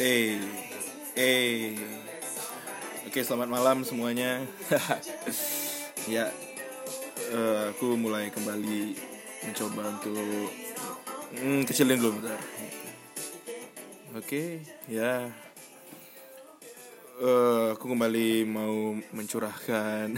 Eh, eh. Oke, selamat malam semuanya. ya, eh, aku mulai kembali mencoba untuk hmm, kecilin dulu bentar. Oke, ya. Eh, aku kembali mau mencurahkan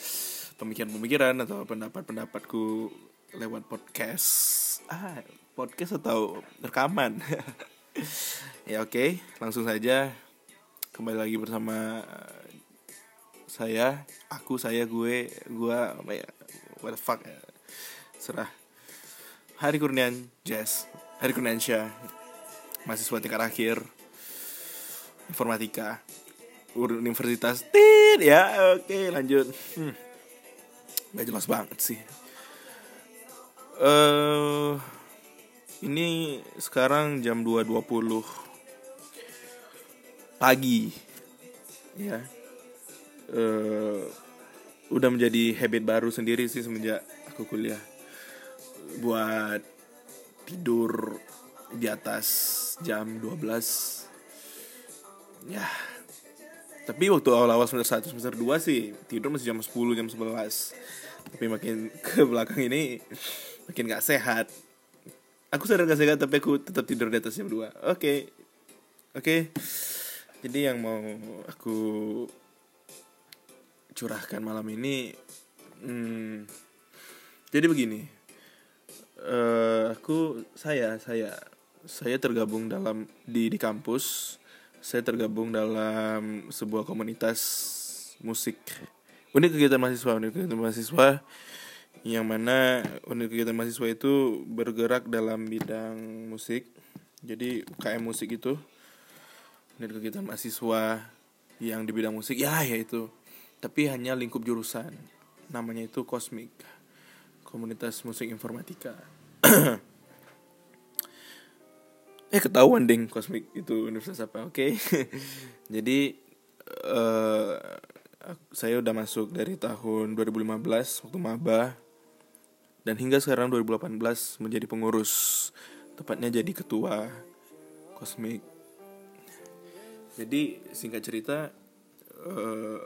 pemikiran-pemikiran atau pendapat-pendapatku lewat podcast. Ah, podcast atau rekaman. ya oke, langsung saja kembali lagi bersama saya, aku, saya, gue, gue apa ya, what the fuck ya, serah. Hari Kurnian Jazz, Hari Kurniansyah, mahasiswa tingkat akhir, informatika, Universitas Tit, ya oke lanjut. Hmm. Gak jelas banget sih. Eh ini sekarang jam 2.20 pagi. Ya. Eh udah menjadi habit baru sendiri sih semenjak aku kuliah. Buat tidur di atas jam 12. Ya. Tapi waktu awal-awal semester 1 semester 2 sih tidur masih jam 10 jam 11 tapi makin ke belakang ini makin gak sehat aku sadar gak tapi aku tetap tidur di atas jam 2 oke. Okay. oke. Okay. jadi yang mau aku curahkan malam ini hmm, jadi begini. Uh, aku saya saya saya tergabung dalam di di kampus. Saya tergabung dalam sebuah komunitas musik. Unit kegiatan mahasiswa unit kegiatan mahasiswa yang mana unit kegiatan mahasiswa itu bergerak dalam bidang musik. Jadi UKM musik itu unit kegiatan mahasiswa yang di bidang musik ya yaitu tapi hanya lingkup jurusan. Namanya itu kosmik komunitas musik informatika. Eh ketahuan ding kosmik itu universitas apa oke? Okay. jadi uh, saya udah masuk dari tahun 2015 waktu maba dan hingga sekarang 2018 menjadi pengurus. Tepatnya jadi ketua kosmik jadi singkat cerita uh,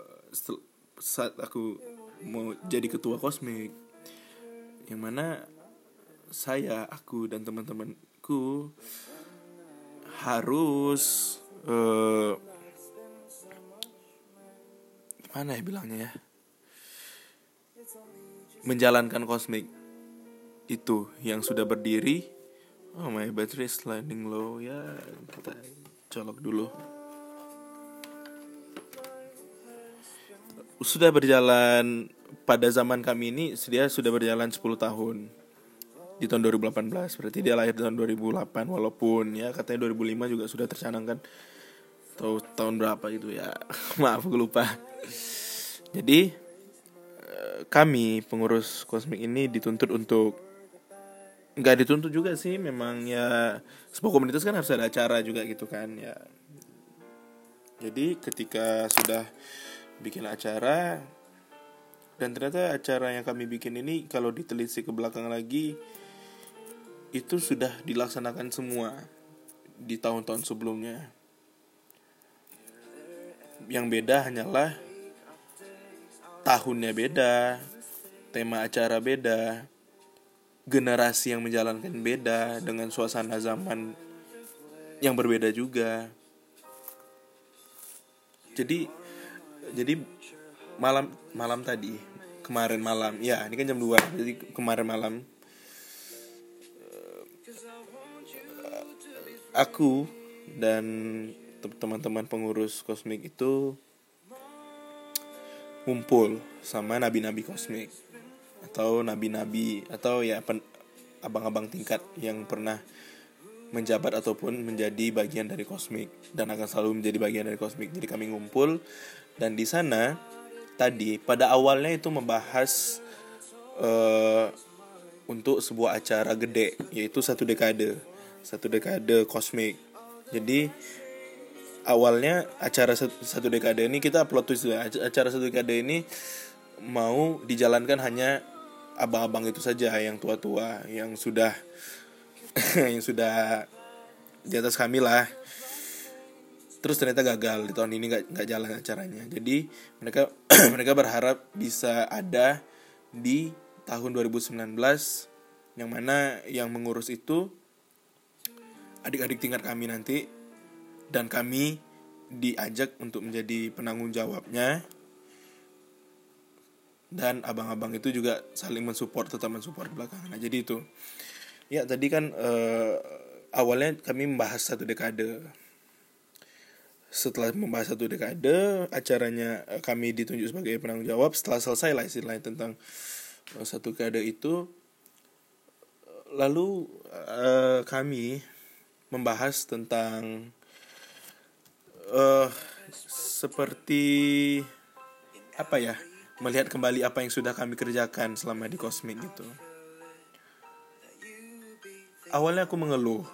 saat aku mau jadi ketua kosmik yang mana saya aku dan teman-temanku harus uh, gimana ya bilangnya ya? Menjalankan kosmik itu yang sudah berdiri. Oh my battery sliding low. Ya kita colok dulu. Sudah berjalan pada zaman kami ini dia sudah berjalan 10 tahun. Di tahun 2018 berarti dia lahir di tahun 2008 walaupun ya katanya 2005 juga sudah tercanangkan atau tahun berapa gitu ya. Maaf gue lupa. Jadi eh, kami pengurus kosmik ini dituntut untuk nggak dituntut juga sih memang ya sebuah komunitas kan harus ada acara juga gitu kan ya. Jadi ketika sudah bikin acara dan ternyata acara yang kami bikin ini kalau ditelisik ke belakang lagi itu sudah dilaksanakan semua di tahun-tahun sebelumnya. Yang beda hanyalah tahunnya beda, tema acara beda, generasi yang menjalankan beda dengan suasana zaman yang berbeda juga. Jadi jadi malam malam tadi kemarin malam ya ini kan jam 2 jadi kemarin malam aku dan teman-teman pengurus kosmik itu ngumpul sama nabi-nabi kosmik atau nabi-nabi atau ya abang-abang tingkat yang pernah menjabat ataupun menjadi bagian dari kosmik dan akan selalu menjadi bagian dari kosmik. Jadi kami ngumpul dan di sana tadi pada awalnya itu membahas uh, untuk sebuah acara gede yaitu satu dekade satu dekade kosmik. Jadi awalnya acara satu dekade ini kita plot twist ya acara satu dekade ini mau dijalankan hanya abang-abang itu saja yang tua-tua yang sudah yang sudah di atas kami lah. Terus ternyata gagal di tahun ini nggak nggak jalan acaranya. Jadi mereka mereka berharap bisa ada di tahun 2019 yang mana yang mengurus itu adik-adik tingkat kami nanti dan kami diajak untuk menjadi penanggung jawabnya dan abang-abang itu juga saling mensupport tetap mensupport belakangan. Nah, jadi itu. Ya tadi kan uh, awalnya kami membahas satu dekade. Setelah membahas satu dekade acaranya eh, kami ditunjuk sebagai penanggung jawab. Setelah selesai lah istilahnya tentang uh, satu dekade itu lalu uh, kami membahas tentang uh, seperti apa ya melihat kembali apa yang sudah kami kerjakan selama di kosmik gitu awalnya aku mengeluh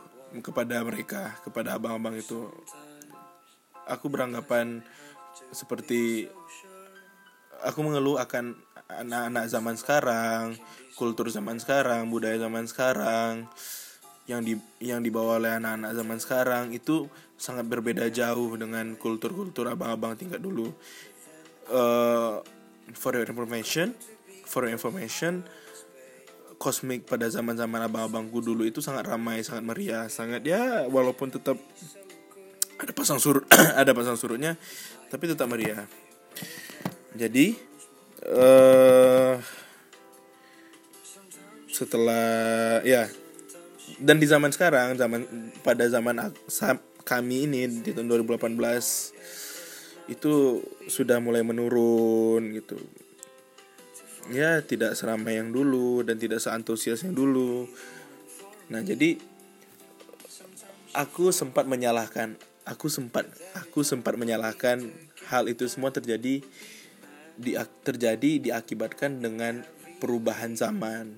kepada mereka kepada abang-abang itu aku beranggapan seperti aku mengeluh akan anak-anak zaman sekarang, kultur zaman sekarang, budaya zaman sekarang yang di yang dibawa oleh anak-anak zaman sekarang itu sangat berbeda jauh dengan kultur-kultur abang-abang tingkat dulu. Uh, for your information, for your information, kosmik pada zaman-zaman abang-abangku dulu itu sangat ramai, sangat meriah, sangat ya walaupun tetap ada pasang surut ada pasang surutnya tapi tetap meriah. Jadi uh, setelah ya dan di zaman sekarang zaman pada zaman kami ini di tahun 2018 itu sudah mulai menurun gitu. Ya tidak seramai yang dulu dan tidak seantusias yang dulu. Nah jadi aku sempat menyalahkan aku sempat aku sempat menyalahkan hal itu semua terjadi di terjadi diakibatkan dengan perubahan zaman.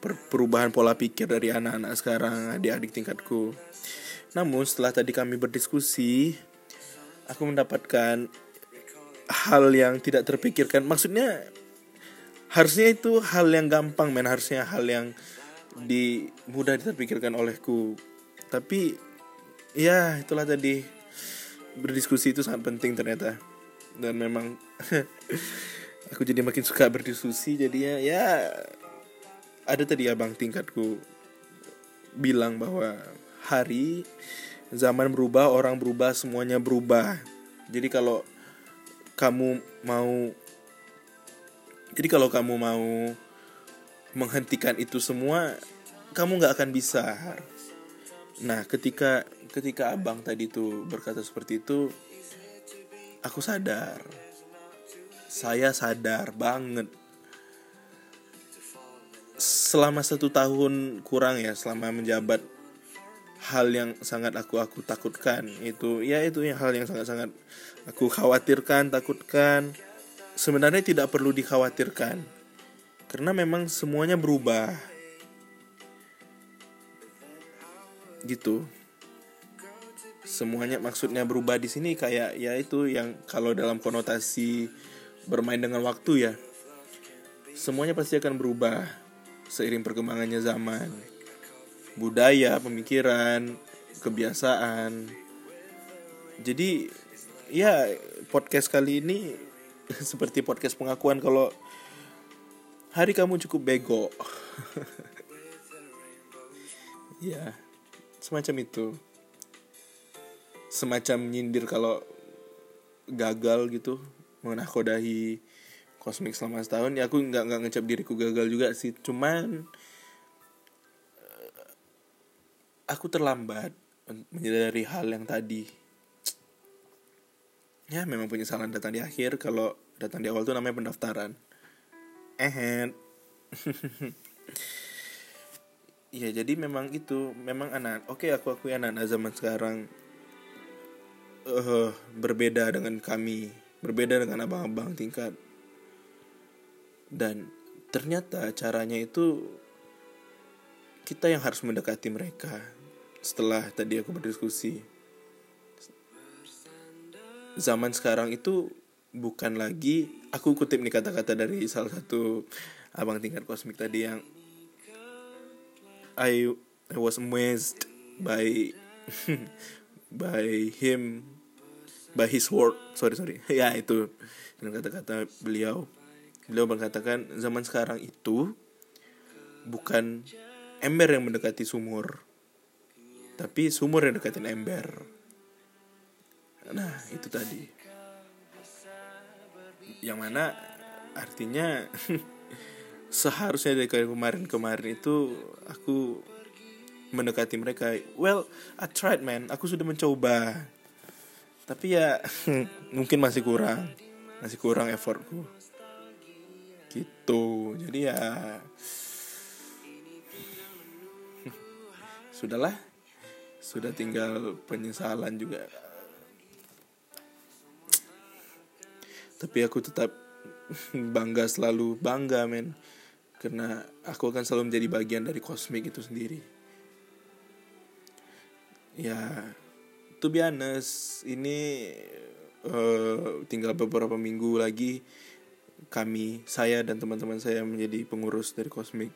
Per, perubahan pola pikir dari anak-anak sekarang adik-adik tingkatku. Namun setelah tadi kami berdiskusi aku mendapatkan hal yang tidak terpikirkan. Maksudnya harusnya itu hal yang gampang men. Harusnya hal yang di mudah terpikirkan olehku. Tapi ya itulah tadi. Berdiskusi itu sangat penting ternyata. Dan memang aku jadi makin suka berdiskusi jadinya ya ada tadi abang tingkatku bilang bahwa hari zaman berubah orang berubah semuanya berubah. Jadi kalau kamu mau jadi kalau kamu mau menghentikan itu semua kamu nggak akan bisa. Nah ketika ketika abang tadi tuh berkata seperti itu aku sadar. Saya sadar banget. Selama satu tahun kurang ya selama menjabat hal yang sangat aku aku takutkan itu ya itu yang hal yang sangat sangat aku khawatirkan takutkan. Sebenarnya tidak perlu dikhawatirkan karena memang semuanya berubah. Gitu. Semuanya maksudnya berubah di sini kayak ya itu yang kalau dalam konotasi bermain dengan waktu ya semuanya pasti akan berubah seiring perkembangannya zaman budaya pemikiran kebiasaan. Jadi ya podcast kali ini seperti podcast pengakuan kalau hari kamu cukup bego. Ya semacam itu. Semacam nyindir kalau gagal gitu menakodahi kosmik selama setahun. Ya aku nggak nggak ngecap diriku gagal juga sih. Cuman aku terlambat menyadari hal yang tadi ya memang penyesalan datang di akhir kalau datang di awal tuh namanya pendaftaran eh ya jadi memang itu memang anak oke okay, aku akui anak-anak zaman sekarang uh, berbeda dengan kami, berbeda dengan abang-abang tingkat. Dan ternyata caranya itu kita yang harus mendekati mereka. Setelah tadi aku berdiskusi, zaman sekarang itu bukan lagi aku kutip nih kata-kata dari salah satu abang tingkat kosmik tadi yang I I was amazed by by him by his word sorry sorry. Ya itu. Dengan kata-kata beliau. Beliau mengatakan zaman sekarang itu bukan ember yang mendekati sumur tapi sumur yang deketin ember. Nah itu tadi. Yang mana artinya seharusnya dari kemarin-kemarin itu aku mendekati mereka. Well I tried man. Aku sudah mencoba. Tapi ya mungkin masih kurang. Masih kurang effortku. Gitu. Jadi ya sudahlah sudah tinggal penyesalan juga. Tapi aku tetap bangga selalu bangga men. Karena aku akan selalu menjadi bagian dari kosmik itu sendiri. Ya to be honest ini uh, tinggal beberapa minggu lagi kami saya dan teman-teman saya menjadi pengurus dari kosmik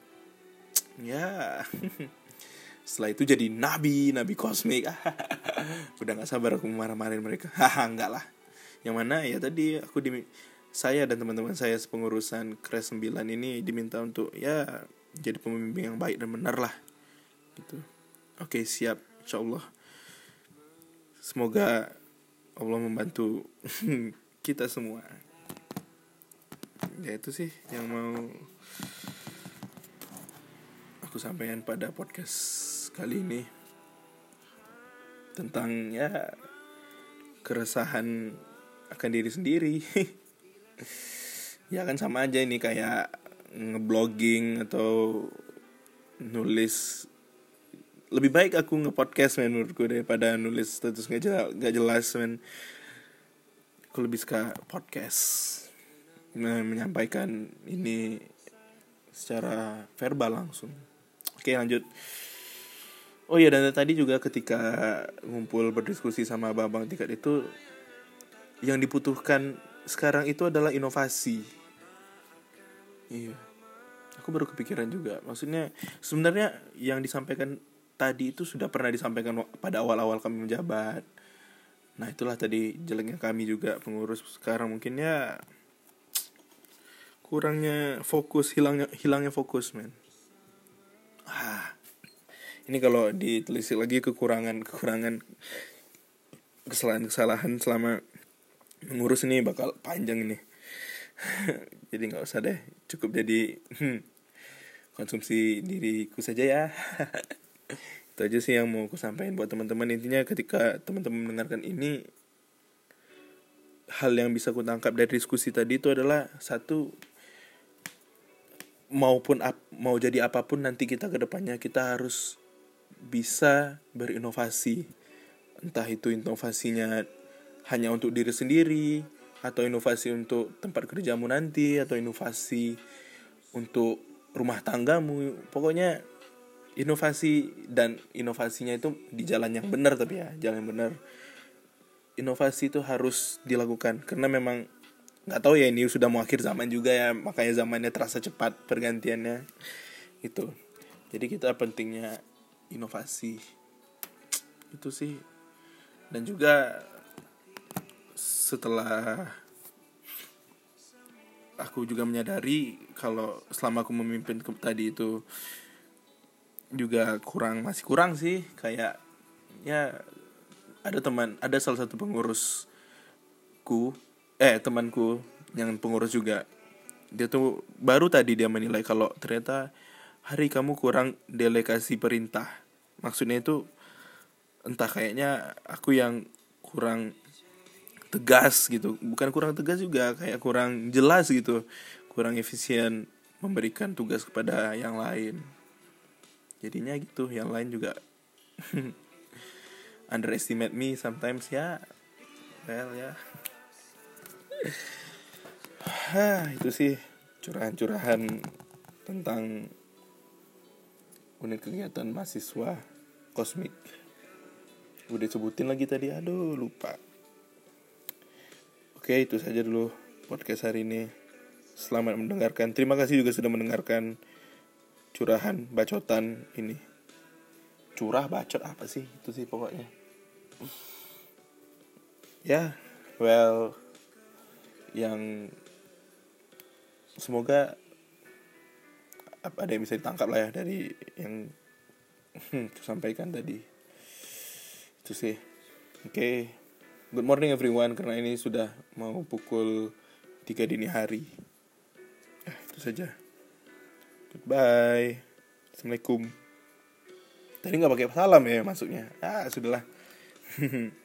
ya setelah itu jadi nabi nabi kosmik. Udah nggak sabar aku marah-marahin mereka. Haha enggak lah. Yang mana ya tadi aku di saya dan teman-teman saya sepengurusan Kres 9 ini diminta untuk ya jadi pemimpin yang baik dan benar lah. Gitu. Oke siap. Insyaallah semoga Allah membantu kita semua. Ya itu sih yang mau aku sampaikan pada podcast kali ini tentang ya keresahan akan diri sendiri. Ya kan sama aja ini kayak ngeblogging atau nulis. Lebih baik aku ngepodcast men menurutku daripada nulis status gak jelas, gak jelas men. Aku lebih suka podcast. Nah, menyampaikan ini secara verbal langsung. Oke lanjut oh iya dan tadi juga ketika ngumpul berdiskusi sama babang tiket itu yang dibutuhkan sekarang itu adalah inovasi. Iya. Aku baru kepikiran juga. Maksudnya sebenarnya yang disampaikan tadi itu sudah pernah disampaikan pada awal-awal kami menjabat. Nah itulah tadi jeleknya kami juga pengurus. Sekarang mungkin ya kurangnya fokus hilangnya hilangnya fokus men ini kalau ditelisik lagi kekurangan kekurangan kesalahan kesalahan selama ngurus ini bakal panjang ini. Jadi nggak usah deh cukup jadi hmm, konsumsi diriku saja ya. Itu aja sih yang mau aku sampaikan buat teman-teman. Intinya ketika teman-teman mendengarkan ini hal yang bisa aku tangkap dari diskusi tadi itu adalah satu maupun ap, mau jadi apa pun nanti kita ke depannya kita harus bisa berinovasi. Entah itu inovasinya hanya untuk diri sendiri atau inovasi untuk tempat kerjamu nanti atau inovasi untuk rumah tanggamu. Pokoknya inovasi dan inovasinya itu di jalan yang benar tapi ya jalan yang benar. Inovasi itu harus dilakukan karena memang nggak tahu ya ini sudah mau akhir zaman juga ya makanya zamannya terasa cepat pergantiannya. Itu. Jadi kita pentingnya inovasi. Itu sih. Dan juga setelah aku juga menyadari kalau selama aku memimpin ke tadi itu juga kurang masih kurang sih. Kayak ya ada teman ada salah satu pengurusku eh temanku yang pengurus juga. Dia tuh baru tadi dia menilai kalau ternyata hari kamu kurang delegasi perintah maksudnya itu entah kayaknya aku yang kurang tegas gitu. Bukan kurang tegas juga kayak kurang jelas gitu. Kurang efisien memberikan tugas kepada yang lain. Jadinya gitu yang lain juga underestimate me sometimes ya. Well ya. Hah, itu sih curahan-curahan tentang unit kegiatan mahasiswa kosmik udah sebutin lagi tadi aduh lupa Oke, itu saja dulu podcast hari ini. Selamat mendengarkan. Terima kasih juga sudah mendengarkan curahan bacotan ini. Curah bacot apa sih? Itu sih pokoknya. ya well yang semoga ada yang bisa ditangkap lah ya dari yang sampaikan tadi. Itu sih. Oke. Okay. good morning everyone. Karena ini sudah mau pukul 3 dini hari. Eh, itu saja. Goodbye. Assalamualaikum. Tadi nggak pakai salam ya masuknya ah sudahlah